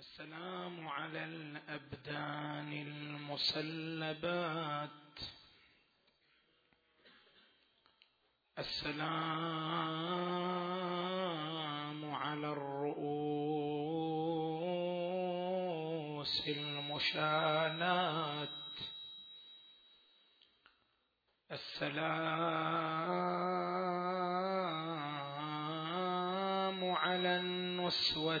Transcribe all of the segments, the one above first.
السلام على الأبدان المسلبات. السلام على الرؤوس المشالات السلام على النسوة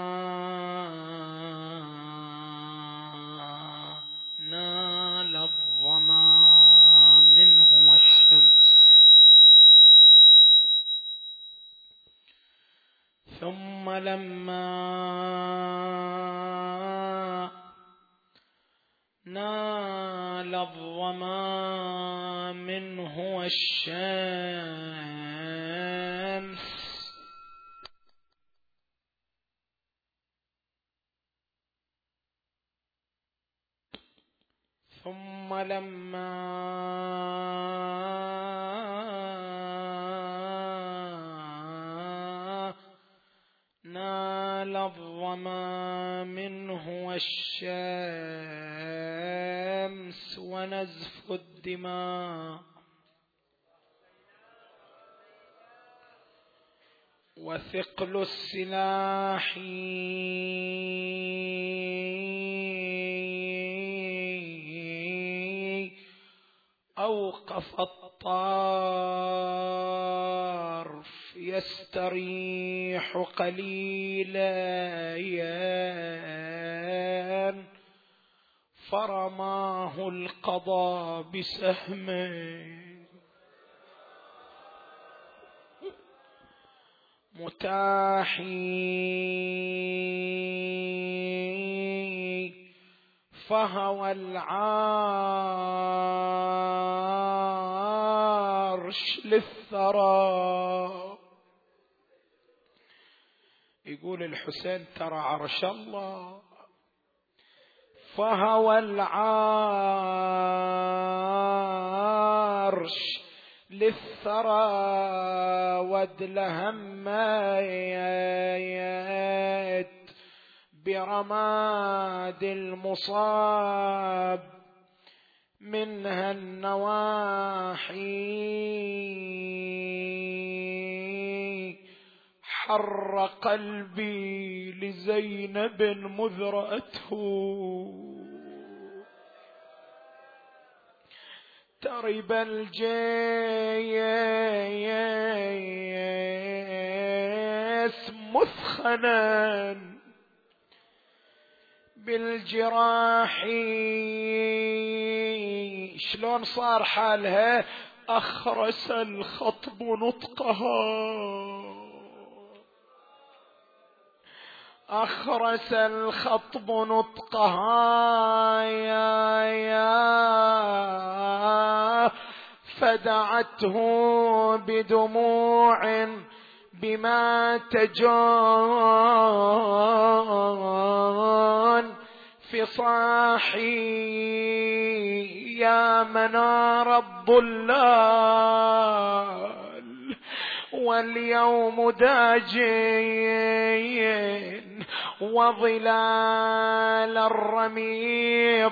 وثقل السلاح. أوقف الطرف يستريح قليلا فرماه القضاء بسهم. متاحي فهوى العرش للثرى. يقول الحسين ترى عرش الله. فهوى العرش للثرى ودلهميت برماد المصاب منها النواحي. حر قلبي لزينب مذرأته. ترب الجيس مثخنا بالجراح. شلون صار حالها؟ أخرس الخطب نطقها. أخرس الخطب نطقها يا يا. فدعته بدموع بما تجون في صاحي يا منار الضلال واليوم داجين. وظلال الرميض.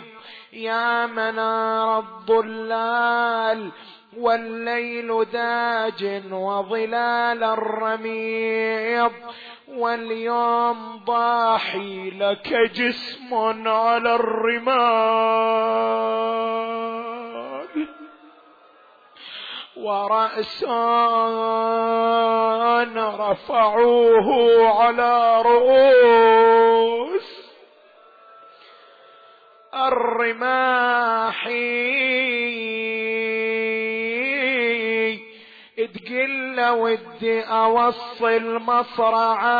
يا منار الضلال والليل داج وظلال الرميض. واليوم ضاحي لك جسم على الرمال ورأس رفعوه على رؤوس الرماح. تقل ودي أوصل مصرعايك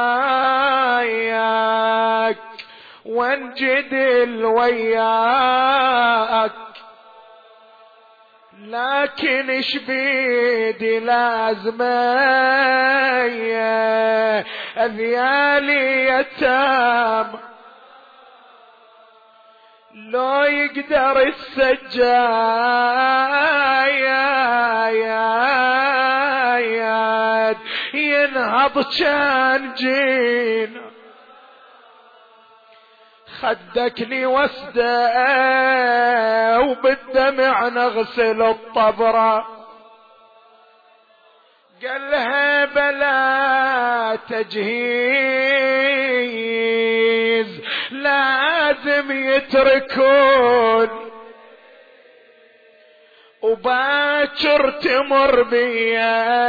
وانجدل وياك. لكن إيش بيدي لازمة أذيالي يتام لو يقدر السجايد ينهض كان جينا. خدك لي وسده وبالدمع نغسل الطبرة قالها بلا تجهيز لازم يتركون. وباكر تمر بيا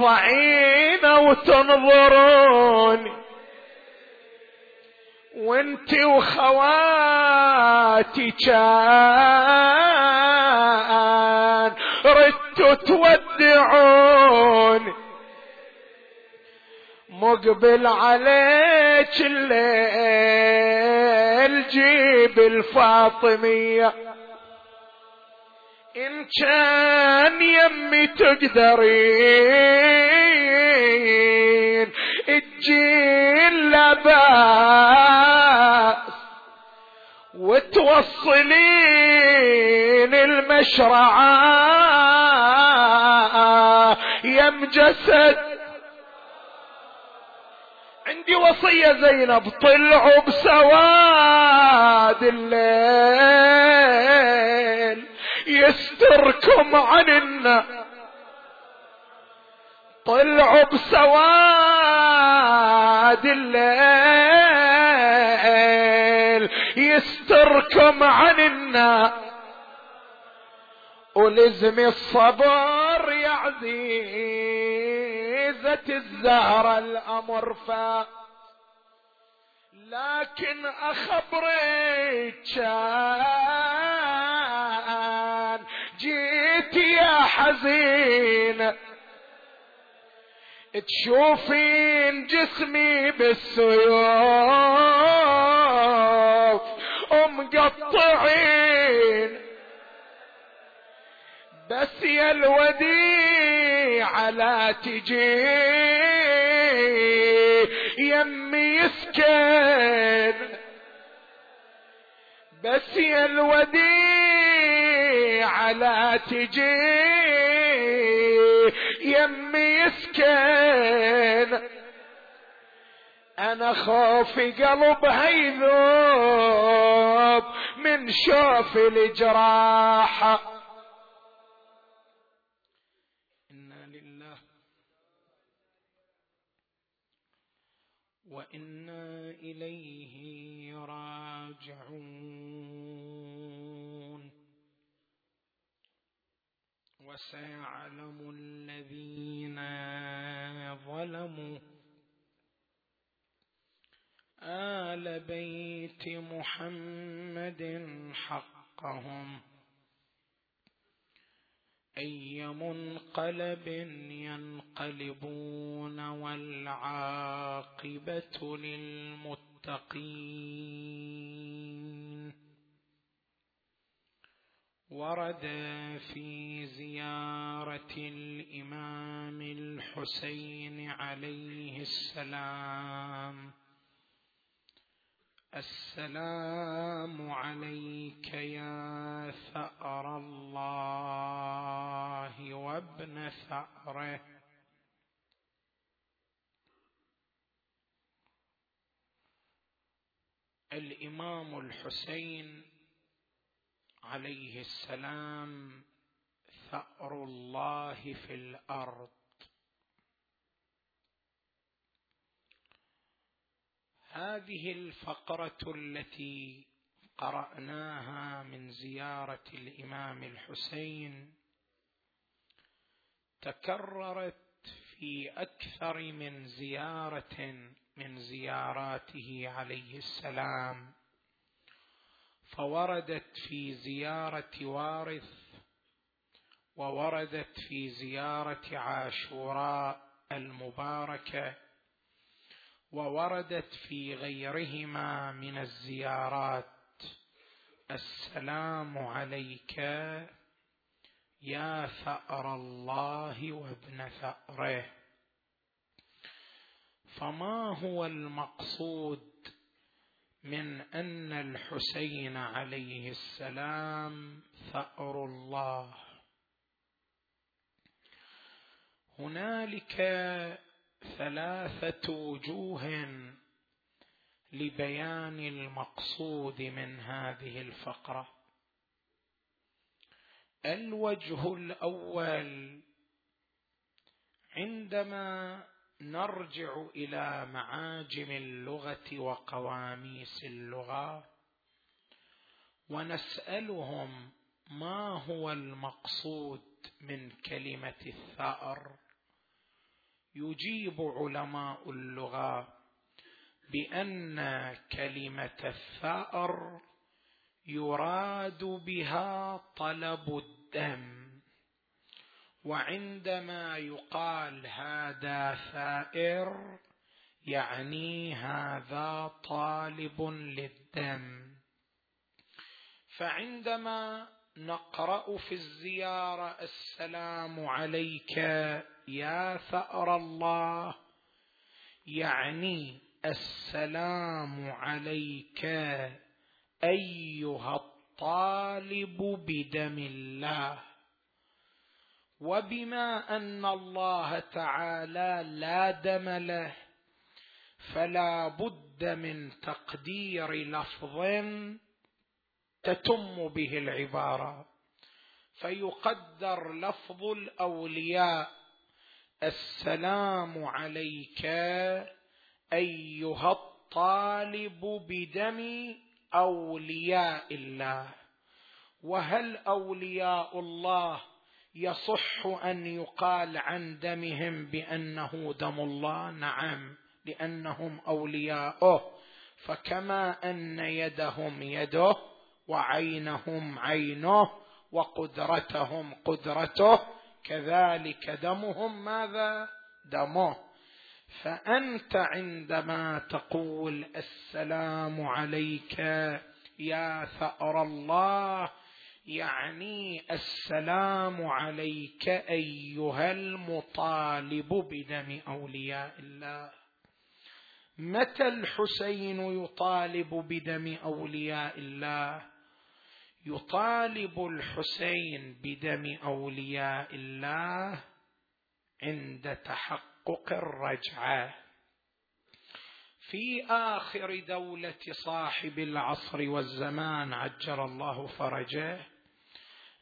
ضعينة وتنظروني وانت وخواتي كان ردتوا تودعون. مقبل عليك الليل جيب الفاطمية. إن كان يمي تقدرين. تجين لباس وتوصلين المشرعة. يم جسد. عندي وصية زينب طلعوا بسواد الليل. يستركم عن النار طلعوا بسواد الليل يستركم عن النار. ولزم الصبر يا عزيزة الزهرة الأمر فا. لكن أخبرك جيت يا حزين. تشوفين جسمي بالسيوف. ومقطعين بس يا الوديعة لا تجي. يمي يسكن. بس يا الوديعة لا تجي. يمي يسكن. أنا خوفي قلبها يذوب من شوف الجراح. إنا لله وإنا إليه راجعون. وسيعلم الذين ظلموا آل بيت محمد حقهم أي منقلب ينقلبون والعاقبة للمتقين ورد في زيارة الإمام الحسين عليه السلام. السلام عليك يا ثأر الله وابن ثأره الإمام الحسين عليه السلام ثأر الله في الأرض. هذه الفقرة التي قرأناها من زيارة الإمام الحسين تكررت في أكثر من زيارة من زياراته عليه السلام فوردت في زيارة وارث ووردت في زيارة عاشوراء المباركة ووردت في غيرهما من الزيارات. السلام عليك يا ثأر الله وابن ثأره فما هو المقصود من أن الحسين عليه السلام ثأر الله. هنالك ثلاثة وجوه لبيان المقصود من هذه الفقرة. الوجه الأول عندما نرجع إلى معاجم اللغة وقواميس اللغة ونسألهم ما هو المقصود من كلمة الثأر. يجيب علماء اللغة بأن كلمة الثأر يراد بها طلب الدم. وعندما يقال هذا ثائر يعني هذا طالب للدم. فعندما نقرأ في الزيارة السلام عليك يا ثأر الله يعني السلام عليك أيها الطالب بدم الله. وبما أن الله تعالى لا دم له فلا بد من تقدير لفظ تتم به العبارة. فيقدر لفظ الأولياء السلام عليك أيها الطالب بدم أولياء الله. وهل أولياء الله يصح أن يقال عن دمهم بأنه دم الله؟ نعم لأنهم أولياؤه. فكما أن يدهم يده وعينهم عينه وقدرتهم قدرته كذلك دمهم ماذا؟ دمه. فأنت عندما تقول السلام عليك يا ثأر الله يعني السلام عليك أيها المطالب بدم أولياء الله. متى الحسين يطالب بدم أولياء الله؟ يطالب الحسين بدم أولياء الله عند تحقق الرجعة. في آخر دولة صاحب العصر والزمان عجل الله فرجه.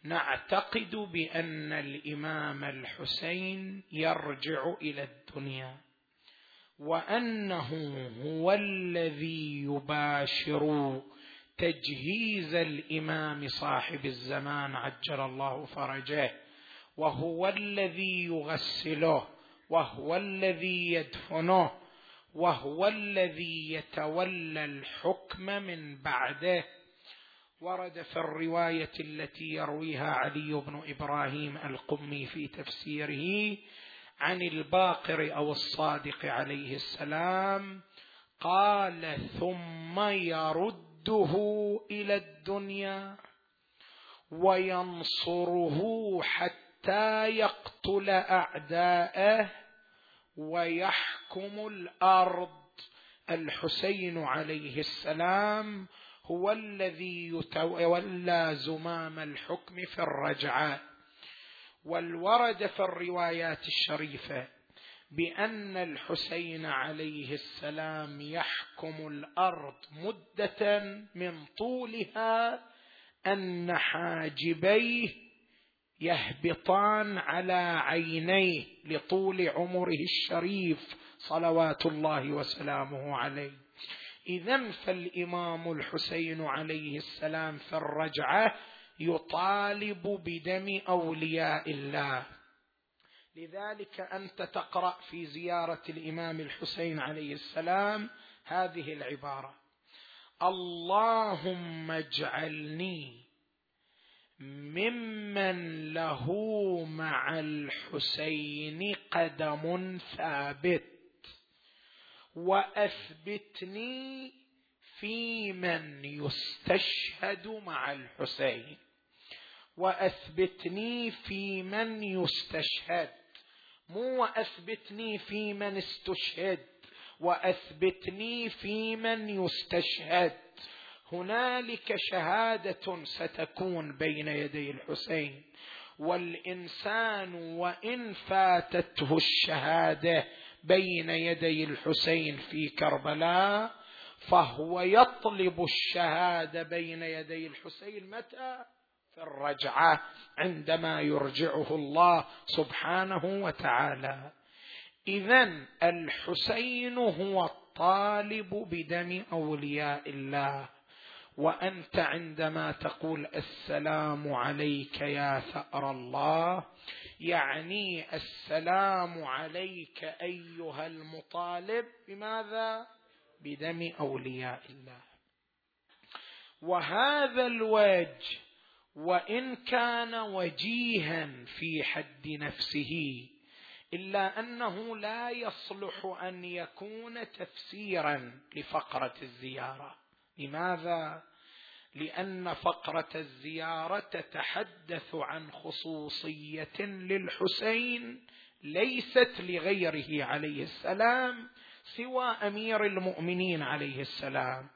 نعتقد بأن الإمام الحسين يرجع إلى الدنيا وأنه هو الذي يباشر تجهيز الإمام صاحب الزمان عجل الله فرجه وهو الذي يغسله وهو الذي يدفنه وهو الذي يتولى الحكم من بعده. ورد في الرواية التي يرويها علي بن إبراهيم القمي في تفسيره عن الباقر أو الصادق عليه السلام قال ثم يرده إلى الدنيا وينصره حتى يقتل أعداءه ويحكم الأرض. الحسين عليه السلام هو الذي يتولى زمام الحكم في الرجعه والورد في الروايات الشريفة بأن الحسين عليه السلام يحكم الأرض مدة من طولها أن حاجبيه يهبطان على عينيه لطول عمره الشريف صلوات الله وسلامه عليه. اذا فالإمام الحسين عليه السلام في الرجعة يطالب بدم أولياء الله. لذلك أنت تقرأ في زيارة الإمام الحسين عليه السلام هذه العبارة. اللهم اجعلني ممن له مع الحسين قدم ثابت. وأثبتني في من يستشهد مع الحسين. وأثبتني في من يستشهد مو وأثبتني في من استشهد وأثبتني في من يستشهد. هنالك شهادة ستكون بين يدي الحسين. والإنسان وإن فاتته الشهادة بين يدي الحسين في كربلاء فهو يطلب الشهادة بين يدي الحسين. متى؟ في الرجعة عندما يرجعه الله سبحانه وتعالى. اذا الحسين هو الطالب بدم أولياء الله. وأنت عندما تقول السلام عليك يا ثأر الله يعني السلام عليك أيها المطالب بماذا؟ بدم أولياء الله. وهذا الوجه وإن كان وجيها في حد نفسه إلا أنه لا يصلح أن يكون تفسيرا لفقرة الزيارة. لماذا؟ لأن فقرة الزيارة تتحدث عن خصوصية للحسين ليست لغيره عليه السلام سوى أمير المؤمنين عليه السلام.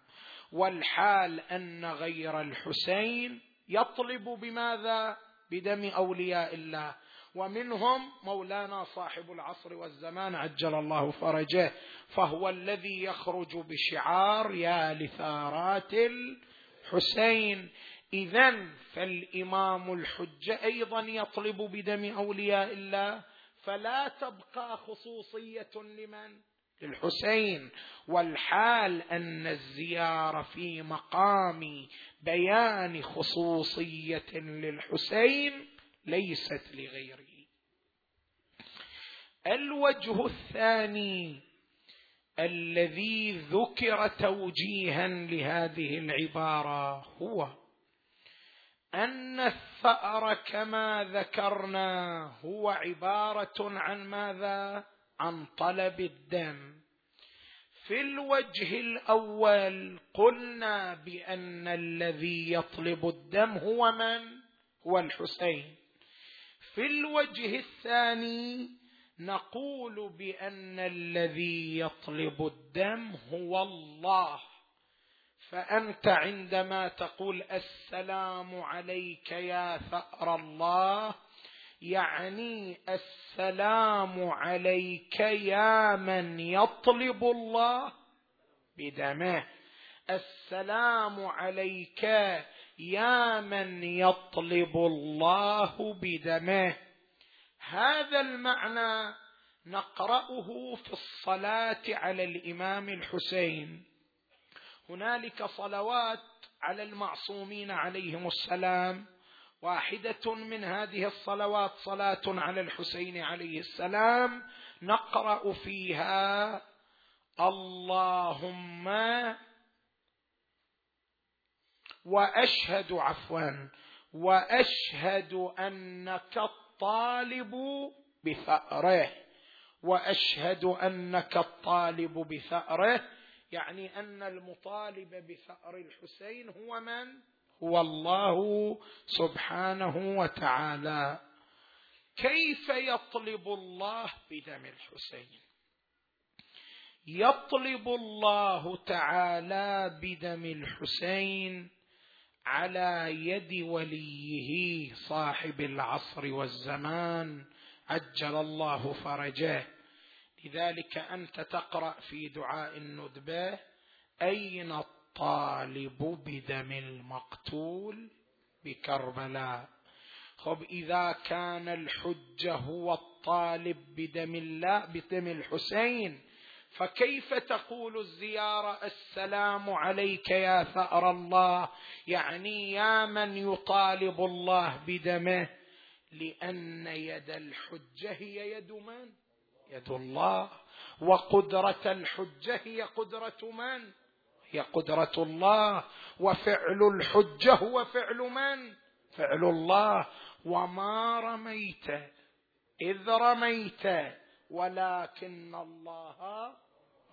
والحال أن غير الحسين يطلب بماذا؟ بدم أولياء الله. ومنهم مولانا صاحب العصر والزمان عجل الله فرجه فهو الذي يخرج بشعار يا لثارات الحسين. اذا فالإمام الحجه أيضا يطلب بدم أولياء الله فلا تبقى خصوصية لمن؟ للحسين. والحال أن الزيارة في مقام بيان خصوصية للحسين ليست لغيره الوجه الثاني الذي ذكر توجيها لهذه العبارة هو أن الثأر كما ذكرنا هو عبارة عن ماذا؟ عن طلب الدم. في الوجه الأول قلنا بأن الذي يطلب الدم هو من؟ هو الحسين. في الوجه الثاني نقول بأن الذي يطلب الدم هو الله. فأنت عندما تقول السلام عليك يا ثار الله يعني السلام عليك يا من يطلب الله بدمه. السلام عليك يا من يطلب الله بدمه. هذا المعنى نقرأه في الصلاة على الإمام الحسين. هنالك صلوات على المعصومين عليهم السلام. واحدة من هذه الصلوات صلاة على الحسين عليه السلام. نقرأ فيها اللهم وأشهد عفوا وأشهد أنك الطالب بثأره وأشهد أنك الطالب بثأره يعني أن المطالب بثأر الحسين هو من؟ هو الله سبحانه وتعالى. كيف يطلب الله بدم الحسين؟ يطلب الله تعالى بدم الحسين على يد وليه صاحب العصر والزمان عجل الله فرجه لذلك أنت تقرأ في دعاء الندبة أين الطالب بدم المقتول؟ بكربلاء. خب إذا كان الحجة هو الطالب بدم الله بدم الحسين فكيف تقول الزياره السلام عليك يا ثأر الله؟ يعني يا من يطالب الله بدمه لأن يد الحجة هي يد من؟ يد الله. وقدرة الحجة هي قدرة من؟ هي قدرة الله. وفعل الحجة هو فعل من؟ فعل الله. وما رميت إذ رميت ولكن الله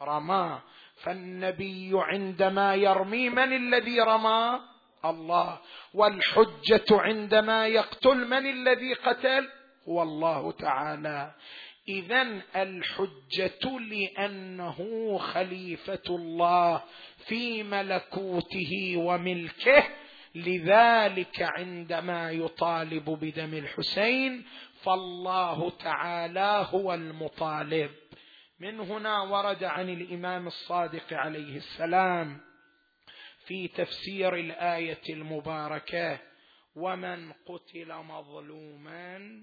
رمى. فالنبي عندما يرمي من الذي رمى؟ الله. والحجة عندما يقتل من الذي قتل؟ هو الله تعالى. اذا الحجة لأنه خليفة الله في ملكوته وملكه لذلك عندما يطالب بدم الحسين فالله تعالى هو المطالب. من هنا ورد عن الإمام الصادق عليه السلام في تفسير الآية المباركة ومن قتل مظلوما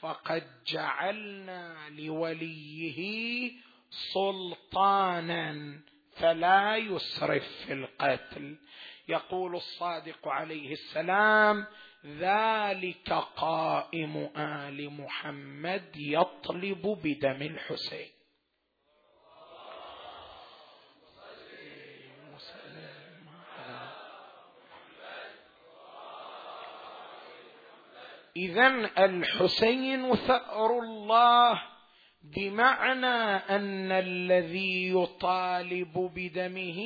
فقد جعلنا لوليه سلطانا فلا يسرف في القتل يقول الصادق عليه السلام ذلك قائم آل محمد يطلب بدم الحسين. اذا الحسين ثأر الله بمعنى أن الذي يطالب بدمه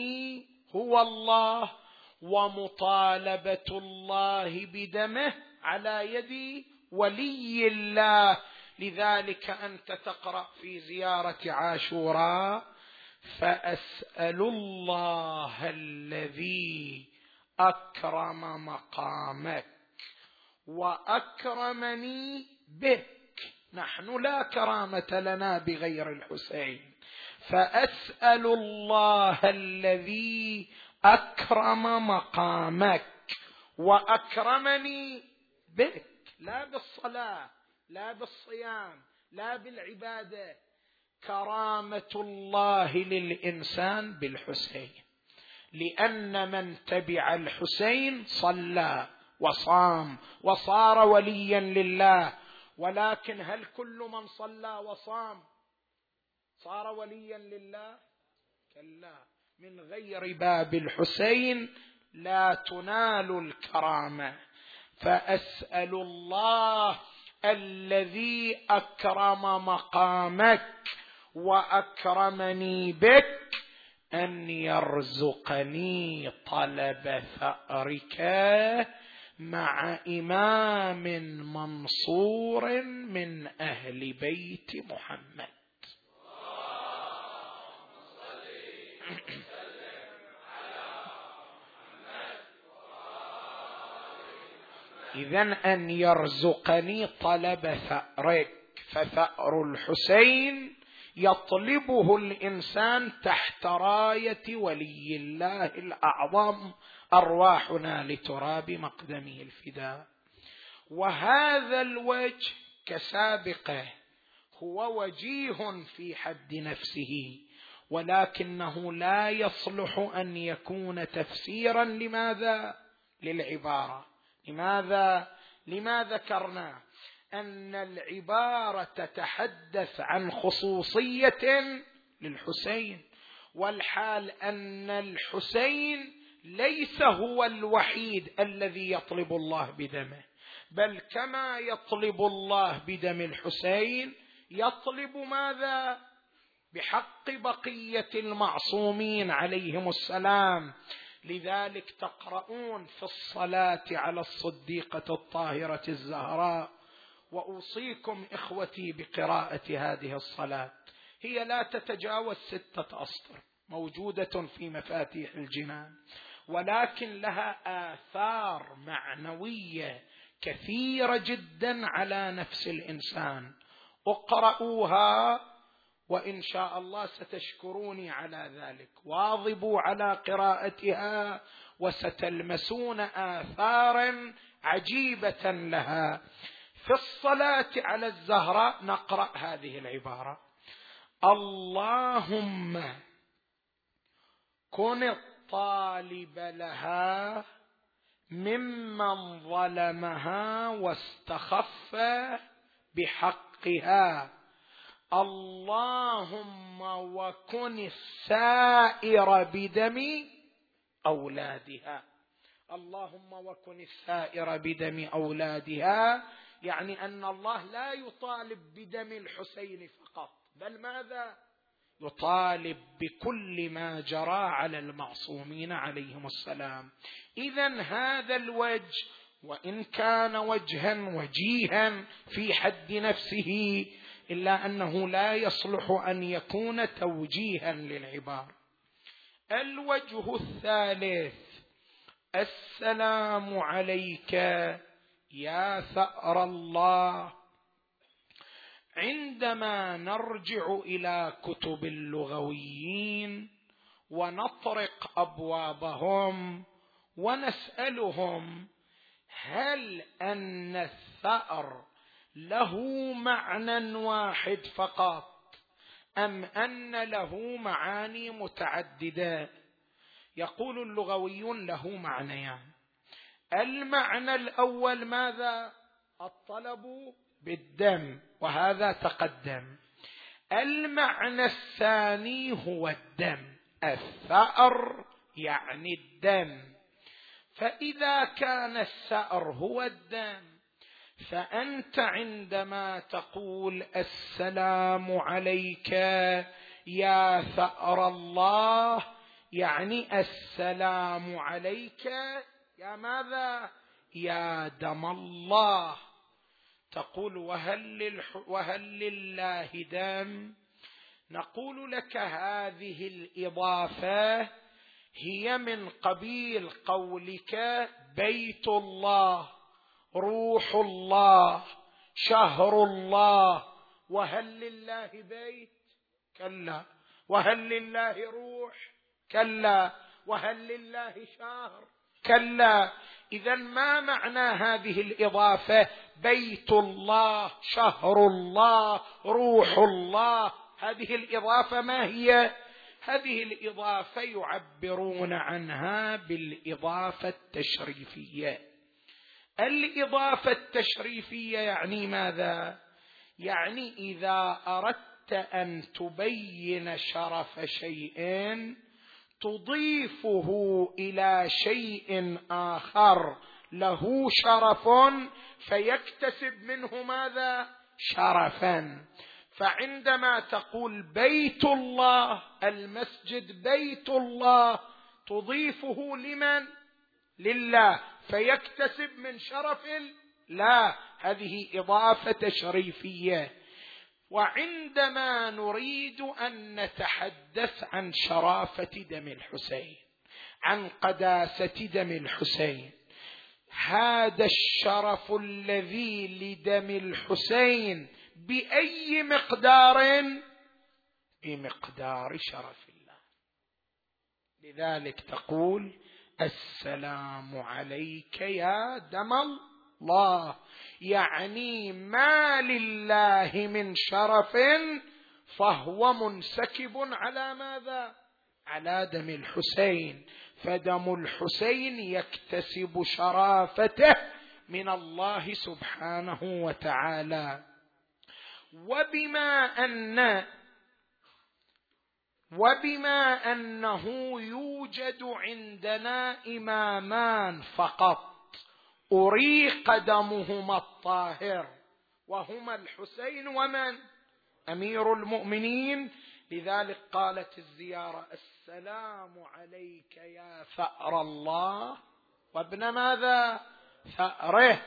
هو الله. ومطالبة الله بدمه على يد ولي الله. لذلك أنت تقرأ في زيارة عاشوراء فأسأل الله الذي أكرم مقامك وأكرمني بك. نحن لا كرامة لنا بغير الحسين. فأسأل الله الذي أكرم مقامك وأكرمني بك. لا بالصلاة لا بالصيام لا بالعبادة. كرامة الله للإنسان بالحسين لأن من تبع الحسين صلى وصام وصار وليا لله. ولكن هل كل من صلى وصام صار وليا لله؟ كلا. من غير باب الحسين لا تنال الكرامة. فأسأل الله الذي أكرم مقامك وأكرمني بك أن يرزقني طلب ثأرك مع إمام منصور من أهل بيت محمد. اذا أن يرزقني طلب ثأرك فثأر الحسين يطلبه الإنسان تحت راية ولي الله الأعظم أرواحنا لتراب مقدمه الفداء. وهذا الوجه كسابقه هو وجيه في حد نفسه. ولكنه لا يصلح أن يكون تفسيرا لماذا؟ للعبارة. لماذا؟ لما ذكرنا أن العبارة تتحدث عن خصوصية للحسين والحال أن الحسين ليس هو الوحيد الذي يطلب الله بدمه بل كما يطلب الله بدم الحسين يطلب ماذا؟ بحق بقية المعصومين عليهم السلام. لذلك تقرؤون في الصلاة على الصديقة الطاهرة الزهراء. وأوصيكم إخوتي بقراءة هذه الصلاة. هي لا تتجاوز ستة أسطر موجودة في مفاتيح الجنان. ولكن لها آثار معنوية كثيرة جدا على نفس الإنسان. اقرأوها وإن شاء الله ستشكروني على ذلك. واظبوا على قراءتها وستلمسون اثارا عجيبة لها. في الصلاة على الزهراء نقرأ هذه العبارة. اللهم كن الطالب لها ممن ظلمها واستخف بحقها. اللهم وكن السائر بدم أولادها. اللهم وكن السائر بدم أولادها. يعني أن الله لا يطالب بدم الحسين فقط بل ماذا؟ يطالب بكل ما جرى على المعصومين عليهم السلام. اذا هذا الوجه وإن كان وجها وجيها في حد نفسه إلا أنه لا يصلح أن يكون توجيها للعباره الوجه الثالث السلام عليك يا ثأر الله. عندما نرجع إلى كتب اللغويين ونطرق أبوابهم ونسألهم هل أن الثأر له معنى واحد فقط. أم أن له معاني متعددة. يقول اللغويون له معنيان. المعنى الأول ماذا؟ الطلب بالدم وهذا تقدم. المعنى الثاني هو الدم. الثأر يعني الدم. فإذا كان الثأر هو الدم فأنت عندما تقول السلام عليك يا ثأر الله يعني السلام عليك يا ماذا؟ يا دم الله. تقول وهل, وهل لله دم؟ نقول لك هذه الإضافة هي من قبيل قولك بيت الله. روح الله شهر الله. وهل لله بيت؟ كلا. وهل لله روح؟ كلا. وهل لله شهر؟ كلا. اذا ما معنى هذه الإضافة؟ بيت الله شهر الله روح الله. هذه الإضافة ما هي؟ هذه الإضافة يعبرون عنها بالإضافة التشريفية. الإضافة التشريفية يعني ماذا؟ يعني إذا أردت أن تبين شرف شيء تضيفه إلى شيء آخر له شرف فيكتسب منه ماذا؟ شرفا. فعندما تقول بيت الله المسجد بيت الله تضيفه لمن؟ لله. فيكتسب من شرف لا هذه إضافة تشريفية. وعندما نريد أن نتحدث عن شرافة دم الحسين عن قداسة دم الحسين هذا الشرف الذي لدم الحسين بأي مقدار؟ بمقدار شرف الله. لذلك تقول السلام عليك يا دم الله. يعني ما لله من شرف فهو منسكب على ماذا؟ على دم الحسين. فدم الحسين يكتسب شرافته من الله سبحانه وتعالى. وبما أن وبما أنه يوجد عندنا إمامان فقط أريق دمهما الطاهر وهما الحسين ومن؟ أمير المؤمنين. لذلك قالت الزيارة السلام عليك يا ثأر الله. وابن ماذا؟ ثأره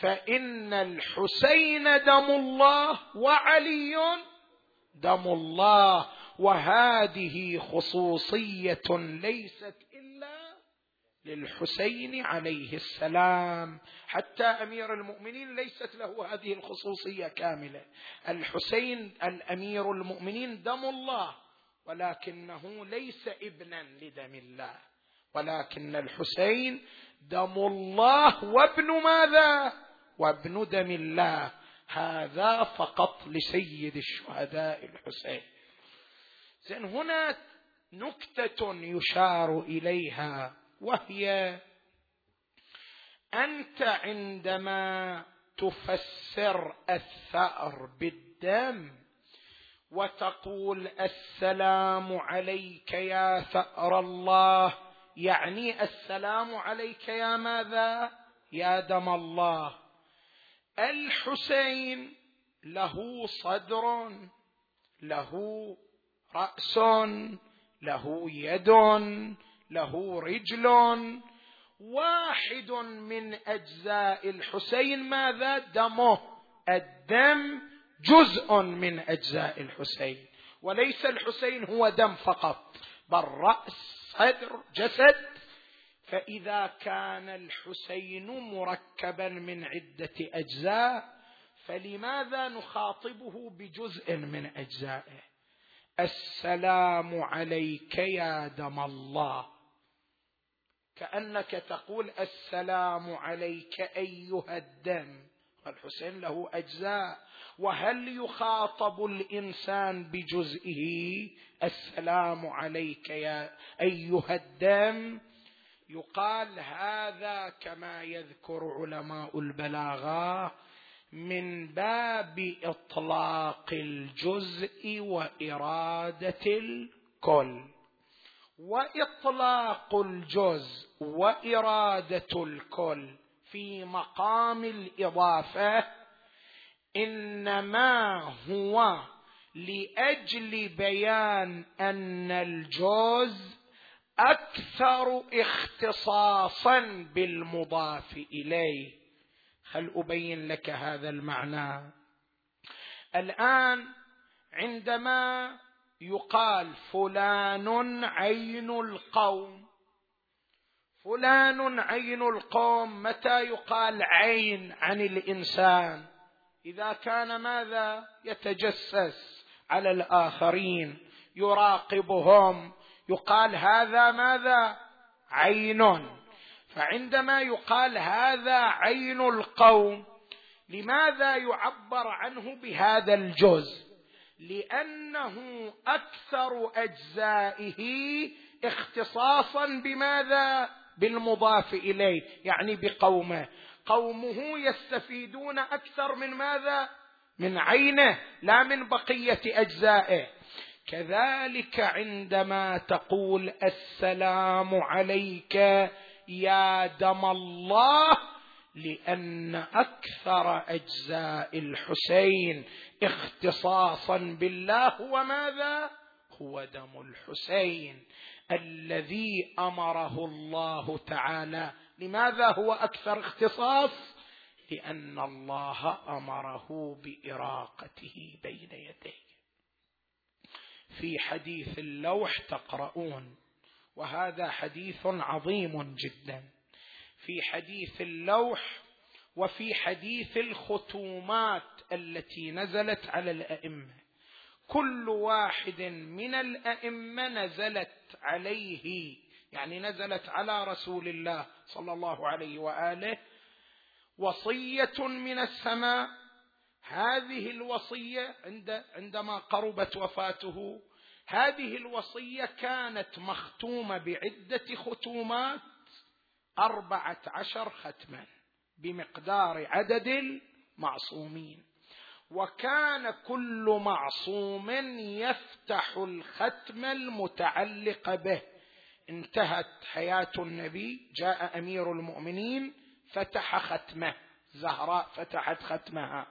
فإن الحسين دم الله وعلي دم الله. وهذه خصوصية ليست إلا للحسين عليه السلام. حتى أمير المؤمنين ليست له هذه الخصوصية كاملة. الحسين الأمير المؤمنين دم الله ولكنه ليس ابنا لدم الله. ولكن الحسين دم الله وابن ماذا؟ وابن دم الله. هذا فقط لسيد الشهداء الحسين. زين هنا نكتة يشار إليها وهي أنت عندما تفسر الثأر بالدم وتقول السلام عليك يا ثأر الله يعني السلام عليك يا ماذا؟ يا دم الله. الحسين له صدر له راس له يد له رجل. واحد من أجزاء الحسين ماذا؟ دمه. الدم جزء من أجزاء الحسين. وليس الحسين هو دم فقط بل رأس صدر جسد. فإذا كان الحسين مركبا من عدة أجزاء فلماذا نخاطبه بجزء من أجزائه؟ السلام عليك يا دم الله. كأنك تقول السلام عليك أيها الدم. الحسين له أجزاء. وهل يخاطب الإنسان بجزئه؟ السلام عليك يا أيها الدم. يقال هذا كما يذكر علماء البلاغة. من باب إطلاق الجزء وإرادة الكل. وإطلاق الجزء وإرادة الكل في مقام الإضافة إنما هو لأجل بيان أن الجزء أكثر اختصاصا بالمضاف إليه. هل أبين لك هذا المعنى؟ الآن عندما يقال فلان عين القوم فلان عين القوم متى يقال عين عن الإنسان؟ إذا كان ماذا؟ يتجسس على الآخرين يراقبهم يقال هذا ماذا؟ عين. فعندما يقال هذا عين القوم لماذا يعبر عنه بهذا الجزء؟ لأنه أكثر أجزائه اختصاصا بماذا؟ بالمضاف إليه يعني بقومه. قومه يستفيدون أكثر من ماذا؟ من عينه لا من بقية أجزائه. كذلك عندما تقول السلام عليك يا دم الله لأن أكثر أجزاء الحسين اختصاصا بالله هو ماذا هو دم الحسين الذي أمره الله تعالى. لماذا هو أكثر اختصاص؟ لأن الله أمره بإراقته بين يديه. في حديث اللوح تقرؤون. وهذا حديث عظيم جدا. في حديث اللوح وفي حديث الختومات التي نزلت على الأئمة. كل واحد من الأئمة نزلت عليه يعني نزلت على رسول الله صلى الله عليه وآله وصية من السماء. هذه الوصية عند عندما قربت وفاته هذه الوصية كانت مختومة بعدة ختومات أربعة عشر ختما بمقدار عدد المعصومين. وكان كل معصوم يفتح الختم المتعلق به. انتهت حياة النبي جاء أمير المؤمنين فتح ختمه زهراء فتحت ختمها.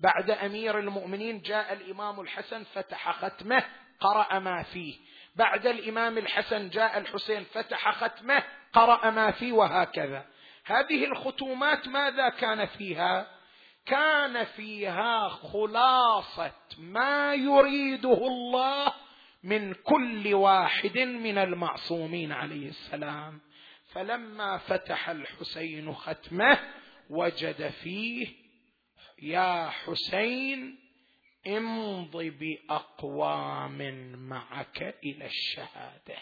بعد أمير المؤمنين جاء الإمام الحسن فتح ختمه. قرأ ما فيه. بعد الإمام الحسن جاء الحسين فتح ختمه قرأ ما فيه وهكذا. هذه الختومات ماذا كان فيها؟ كان فيها خلاصة ما يريده الله من كل واحد من المعصومين عليه السلام. فلما فتح الحسين ختمه وجد فيه يا حسين امض بأقوام معك إلى الشهادة.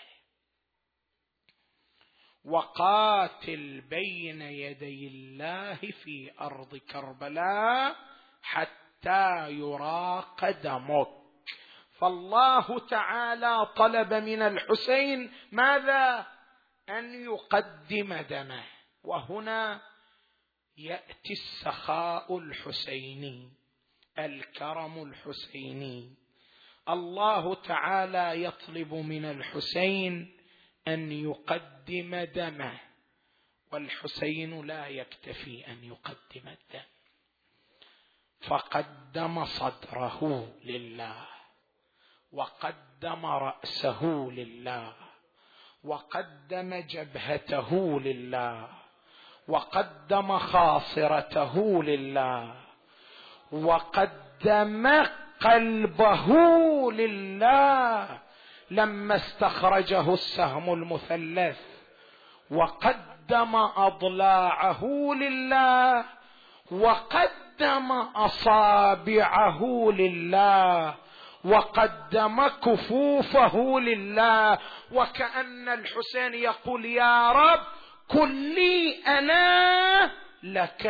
وقاتل بين يدي الله في أرض كربلاء حتى يراق دمك. فالله تعالى طلب من الحسين ماذا؟ أن يقدم دمه. وهنا يأتي السخاء الحسيني. الكرم الحسيني. الله تعالى يطلب من الحسين أن يقدم دمه والحسين لا يكتفي أن يقدم الدم. فقدم صدره لله وقدم رأسه لله وقدم جبهته لله وقدم خاصرته لله وقدم قدم قلبه لله لما استخرجه السهم المثلث وقدم أضلاعه لله وقدم أصابعه لله وقدم كفوفه لله وكأن الحسين يقول يا رب كلي أنا لك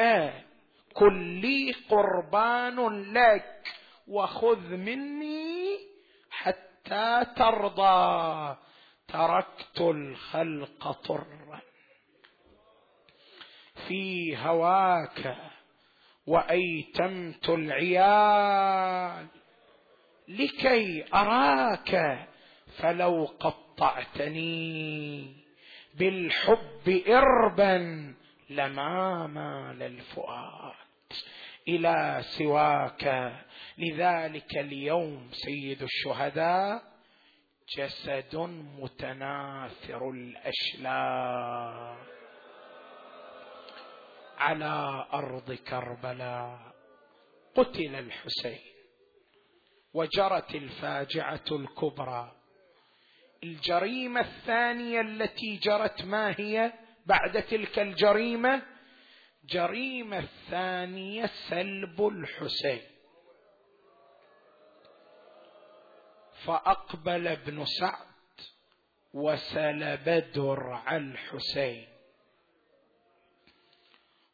كلي قربان لك وخذ مني حتى ترضى. تركت الخلق طرا. في هواك وأيتمت العيال لكي أراك فلو قطعتني بالحب إربا لما مال الفؤاد. إلى سواك. لذلك اليوم سيد الشهداء جسد متناثر الاشلاء على أرض كربلاء. قتل الحسين وجرت الفاجعة الكبرى. الجريمة الثانية التي جرت ما هي بعد تلك الجريمة؟ جريمة الثانية سلب الحسين. فأقبل ابن سعد وسلب درع الحسين.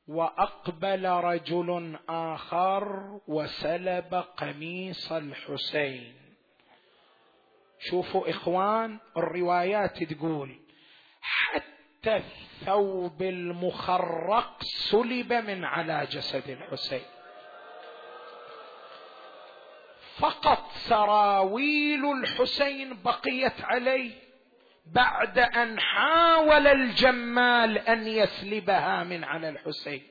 وأقبل رجل آخر وسلب قميص الحسين. شوفوا إخوان الروايات تقول حتى الثوب المخرق سلب من على جسد الحسين. فقط سراويل الحسين بقيت عليه بعد أن حاول الجمال أن يسلبها من على الحسين.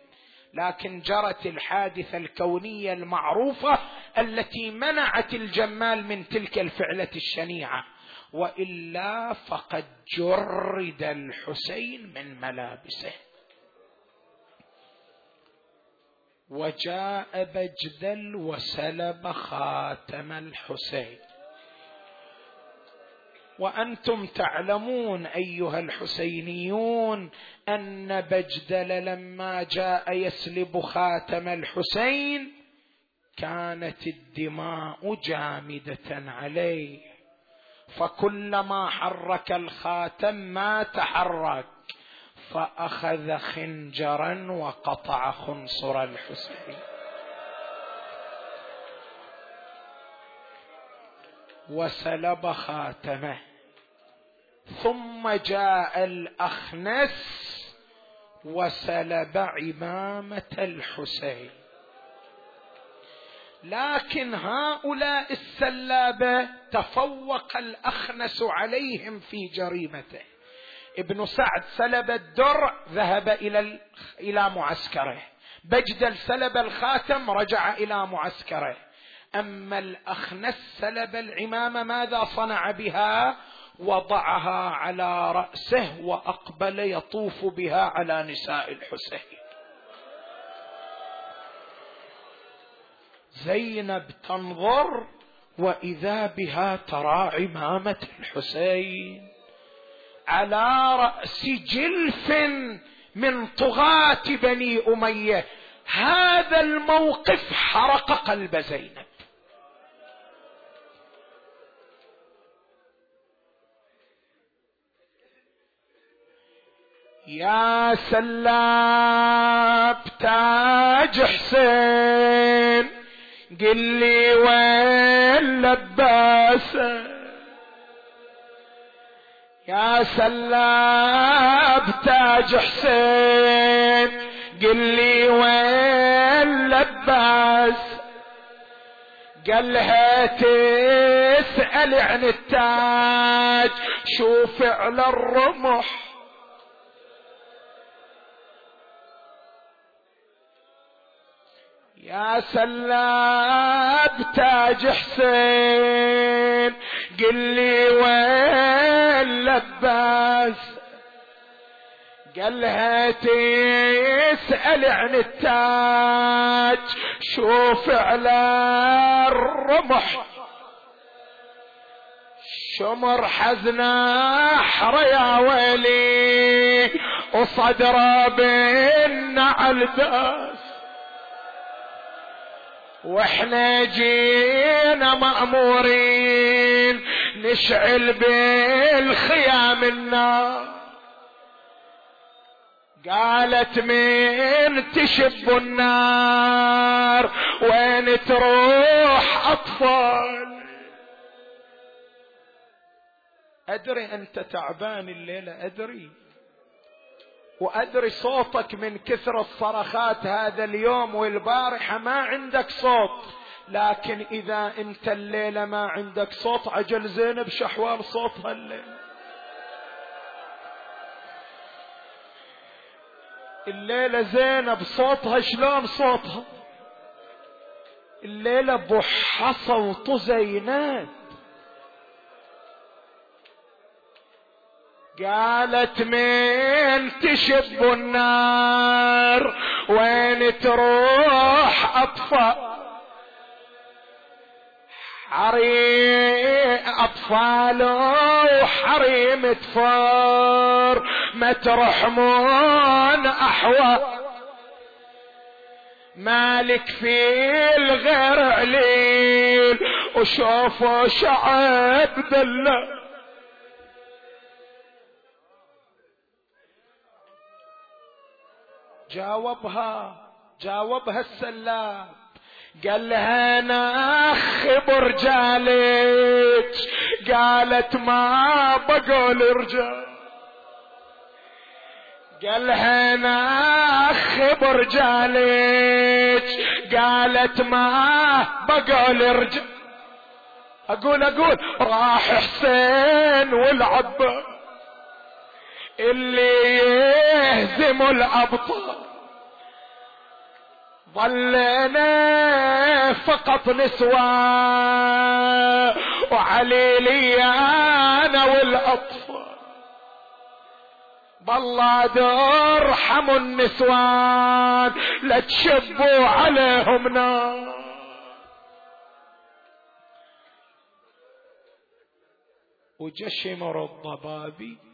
لكن جرت الحادثة الكونية المعروفة التي منعت الجمال من تلك الفعلة الشنيعة. وإلا فقد جرد الحسين من ملابسه. وجاء بجدل وسلب خاتم الحسين. وأنتم تعلمون أيها الحسينيون أن بجدل لما جاء يسلب خاتم الحسين كانت الدماء جامدة عليه. فكلما حرك الخاتم ما تحرك فأخذ خنجرا وقطع خنصر الحسين. وسلب خاتمه. ثم جاء الأخنس وسلب عمامة الحسين. لكن هؤلاء السلابه تفوق الأخنس عليهم في جريمته. ابن سعد سلب الدرع ذهب إلى إلى معسكره. بجدل سلب الخاتم رجع إلى معسكره. أما الأخنس سلب العمامه ماذا صنع بها؟ وضعها على رأسه وأقبل يطوف بها على نساء الحسين. زينب تنظر وإذا بها ترى عمامه الحسين. على رأس جلف من طغاة بني أمية. هذا الموقف حرق قلب زينب. يا سلاب تاج حسين. قل لي وين لباسه يا سلاب تاج حسين قل لي وين لباس؟ قالها تسأل عن التاج شوف على الرمح. يا سلاب تاج حسين قل لي وين لباس؟ قال لها تسأل عن التاج شوف على الرمح. شمر حزنه يا ويلي وصدره بالنعل داس وإحنا جينا مأمورين نشعل بالخيام النار. قالت من تشب النار؟ وين تروح أطفال؟ أدري أنت تعبان الليلة أدري. وأدري صوتك من كثر الصرخات هذا اليوم والبارحة ما عندك صوت. لكن إذا أنت الليلة ما عندك صوت عجل زينب شحوال صوتها الليلة. الليلة زينب صوتها شلون صوتها؟ الليلة بح صوت زينب قالت من تشب النار؟ وين تروح اطفال حريم اطفال وحريم تفار ما ترحمون احوال مالك في الغير عليل وشوفوا شعب دلال جاوبها جاوبها السلاب قال لها أنا أخي برجالك. قالت ما بقول رجال. قال لها أنا أخي برجالك. قالت ما بقول رجال. أقول أقول راح حسين والعباس. اللي يهزم الأبطال. ظلنا فقط نسوة وعلي لي أنا والأطفال. بالله ارحموا النسوان لا تشبوا عليهم نار. وجشمر الضبابي.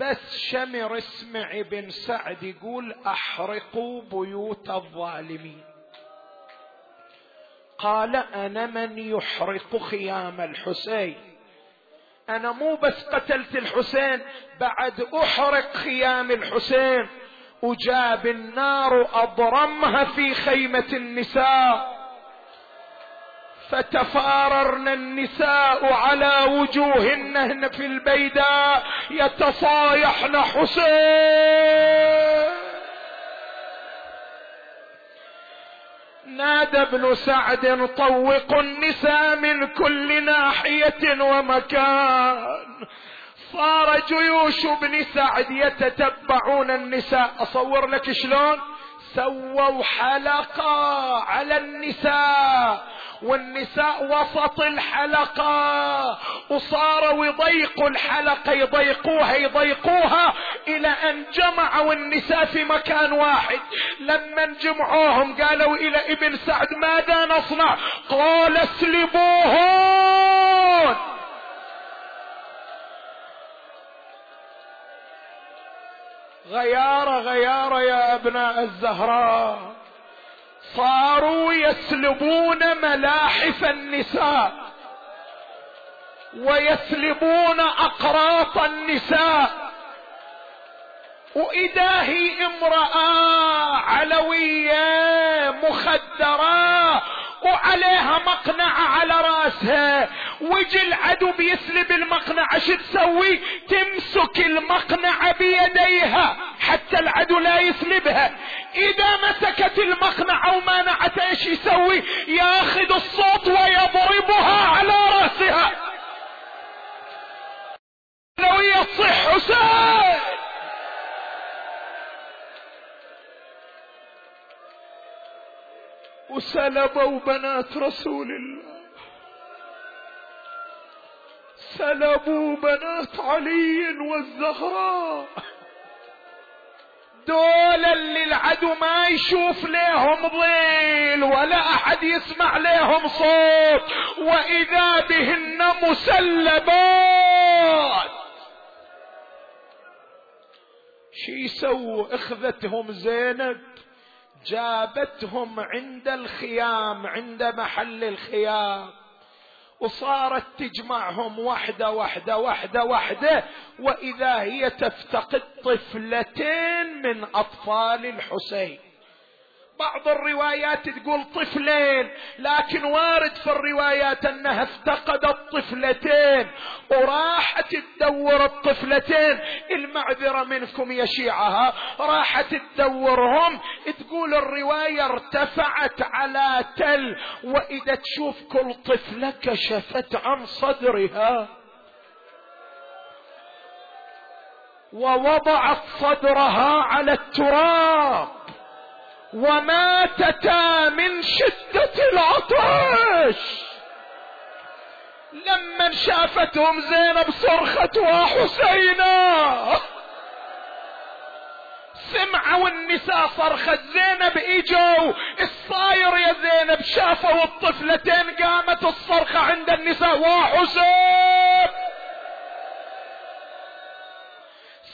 بس شمر اسمع ابن سعد يقول أحرقوا بيوت الظالمين. قال أنا من يحرق خيام الحسين. أنا مو بس قتلت الحسين بعد أحرق خيام الحسين. وجاب النار اضرمها في خيمة النساء. فتفاررن النساء على وجوهن في البيداء يتصايحن حسين. نادى ابن سعد طوقوا النساء من كل ناحية ومكان. صار جيوش ابن سعد يتتبعون النساء. أصور لك شلون؟ سووا حلقة على النساء. والنساء وسط الحلقة وصاروا يضيقوا الحلقة يضيقوها يضيقوها إلى أن جمعوا النساء في مكان واحد. لما جمعوهم قالوا إلى ابن سعد ماذا نصنع؟ قال اسلبوهن. غيارة غيارة يا أبناء الزهراء. صاروا يسلبون ملاحف النساء ويسلبون أقراط النساء. وإذا هي امرأة علوية مخدرة وعليها مقنعة على راسها. ويجي العدو بيسلب المقنعة شو تسوي؟ تمسك المقنعة بيديها حتى العدو لا يسلبها. إذا مسكت المقنعة ومانعت إيش يسوي؟ ياخذ الصوت ويضربها على راسها. لو يصح حسين وسلبوا بنات رسول الله. سلبوا بنات علي والزهراء. دول اللي العدو ما يشوف لهم ظل ولا أحد يسمع لهم صوت. وإذا بهن مسلبات. شي يسووا؟ إخذتهم زينب. جابتهم عند الخيام عند محل الخيام. وصارت تجمعهم وحدة وحدة وحدة وحدة. وإذا هي تفتقد طفلتين من أطفال الحسين. بعض الروايات تقول طفلين لكن وارد في الروايات أنها افتقدت طفلتين وراحت تدور الطفلتين. المعذرة منكم يا شيعها راحت تدورهم تقول الرواية ارتفعت على تل وإذا تشوف كل طفلة كشفت عن صدرها. ووضعت صدرها على التراب. وماتتا من شدة العطش. لما شافتهم زينب صرخت وحسينا سمعوا النساء صرخت زينب اجوا. الصاير يا زينب شافوا الطفلتين قامت الصرخة عند النساء وحسين.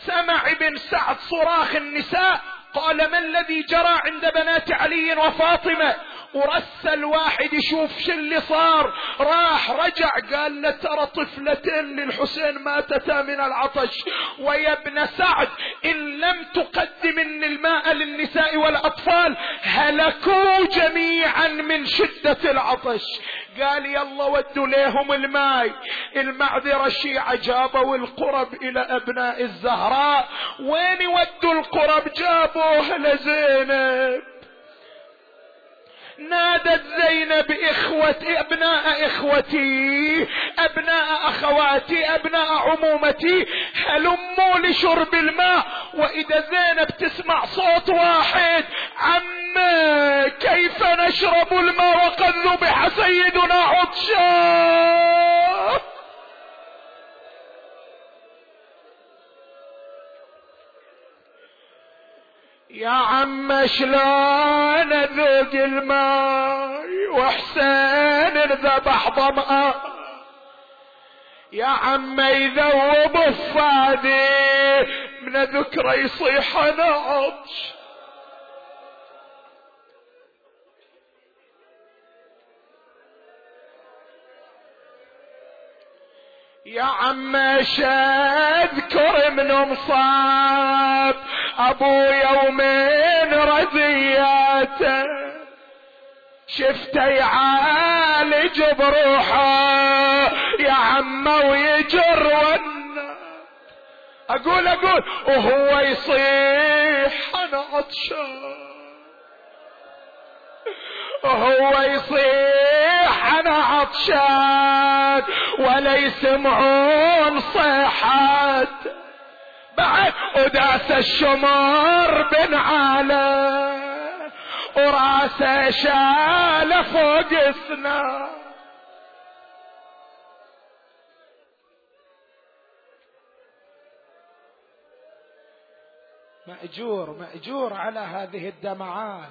سمع ابن سعد صراخ النساء قال ما الذي جرى عند بنات علي وفاطمة؟ ورسل واحد يشوف شو اللي صار. راح رجع قال له ترى طفلتين للحسين ماتتا من العطش. ويا ابن سعد إن لم تقدم الماء للنساء والأطفال هلكوا جميعا من شدة العطش. قال يلا ودوا ليهم الماي المعذرة الشيعة جابوا القرب إلى أبناء الزهراء. وين ودوا القرب؟ جابوه لزينب. نادت زينب إخوتي أبناء إخوتي أبناء أخواتي أبناء عمومتي هلموا لشرب الماء. وإذا زينب تسمع صوت واحد عم كيف نشرب الماء وقد ذبح سيدنا عطشان؟ يا عم شلون اذوق الماء وحسين انذبح ظمأ يا عم يذوب الصادي من ذكرى يصيح أنا عطش يا عم اذكر من مصاب أبو يومين رزياته شفته يعالج بروحه يا عم ويجر ونا أقول أقول وهو يصيح أنا عطشان وهو يصيح أنا عطشان ولا يسمعون صيحات. بعد. وداس الشمر بن عالة وراسه شاله فوق سنا مأجور مأجور على هذه الدمعات.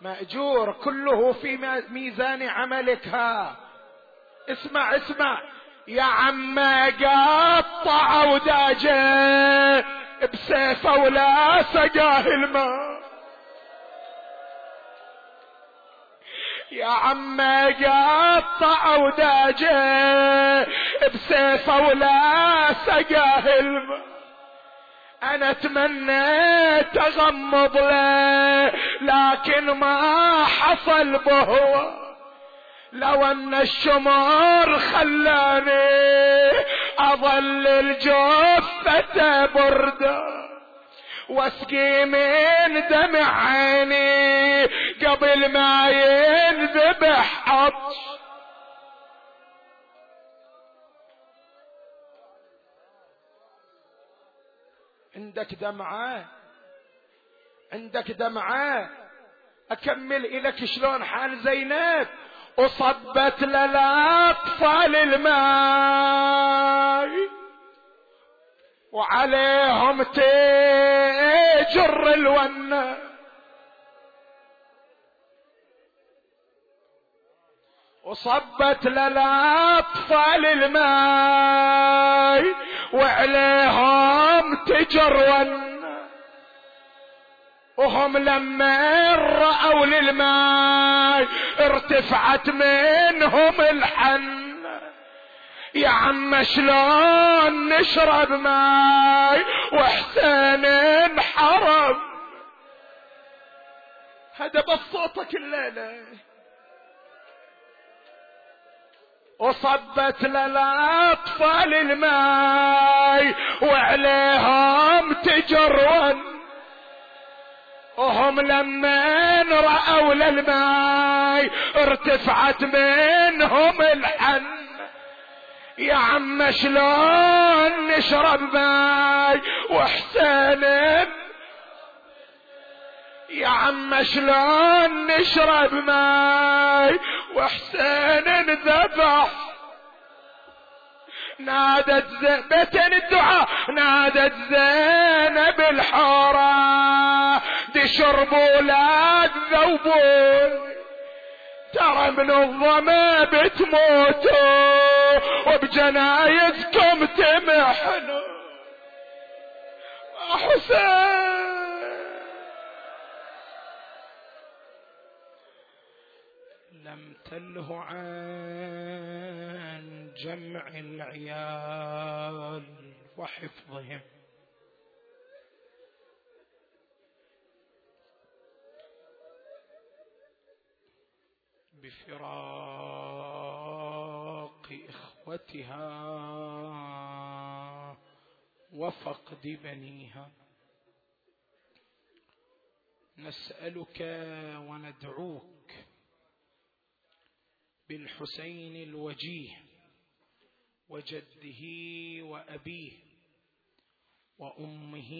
مأجور كله في ميزان عملك. ها اسمع اسمع. يا عم قطع وداجة بسيفة ولا سقاه الماء. يا عم قطع وداجة بسيفة ولا سقاه الماء. أنا اتمنيت اغمض له لكن ما حصل بهوى. لو أن الشمار خلاني أظل الجثة بردة وأسقي من دمع عيني قبل ما ينذبح عطش. عندك دمعة؟ عندك دمعة؟ أكمل إلك شلون حال زينب؟ وصبت للاطفال الماء وعليهم تجر الونه وصبت للاطفال الماي وعليهم تجر ون. وهم لما رأوا للماي ارتفعت منهم الحن. يا عم شلون نشرب ماي وحسين انحرم؟ هذا بس صوتك الليلة. وصبت للاطفال الماي وعليهم تجرون وهم لما رأوا للماي ارتفعت منهم الحن. يا عم شلون نشرب ماي؟ وحسين. يا عم شلون نشرب ماي؟ وحسين ذبح. نادت بيتين الدعاء. نادت زينب الحورة. دي شربوا لا تذوبون ترى من الظما بتموتوا وبجنايزكم تمحنوا حسين. لم تله عن جمع العيال وحفظهم. بفراق إخوتها وفقد بنيها نسألك وندعوك بالحسين الوجيه وجده وأبيه وأمه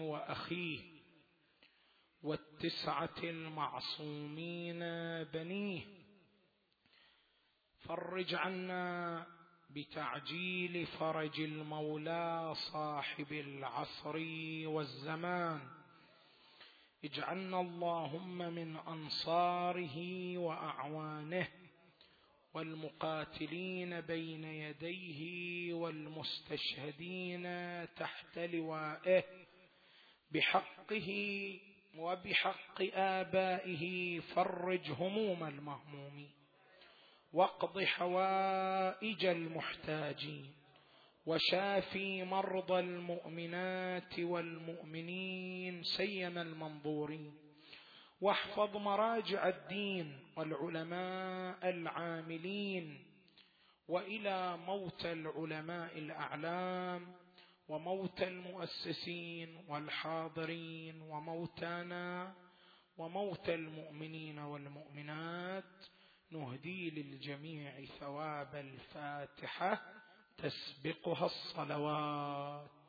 وأخيه والتسعة المعصومين بنيه فرج عنا بتعجيل فرج المولى صاحب العصر والزمان. اجعلنا اللهم من أنصاره وأعوانه والمقاتلين بين يديه والمستشهدين تحت لوائه بحقه وبحق آبائه فرج هموم المهمومين. واقض حوائج المحتاجين وشافي مرضى المؤمنات والمؤمنين سيما المنظورين واحفظ مراجع الدين والعلماء العاملين وإلى موت العلماء الأعلام وموت المؤسسين والحاضرين وموتانا وموت المؤمنين والمؤمنات نهدي للجميع ثواب الفاتحة تسبقها الصلوات.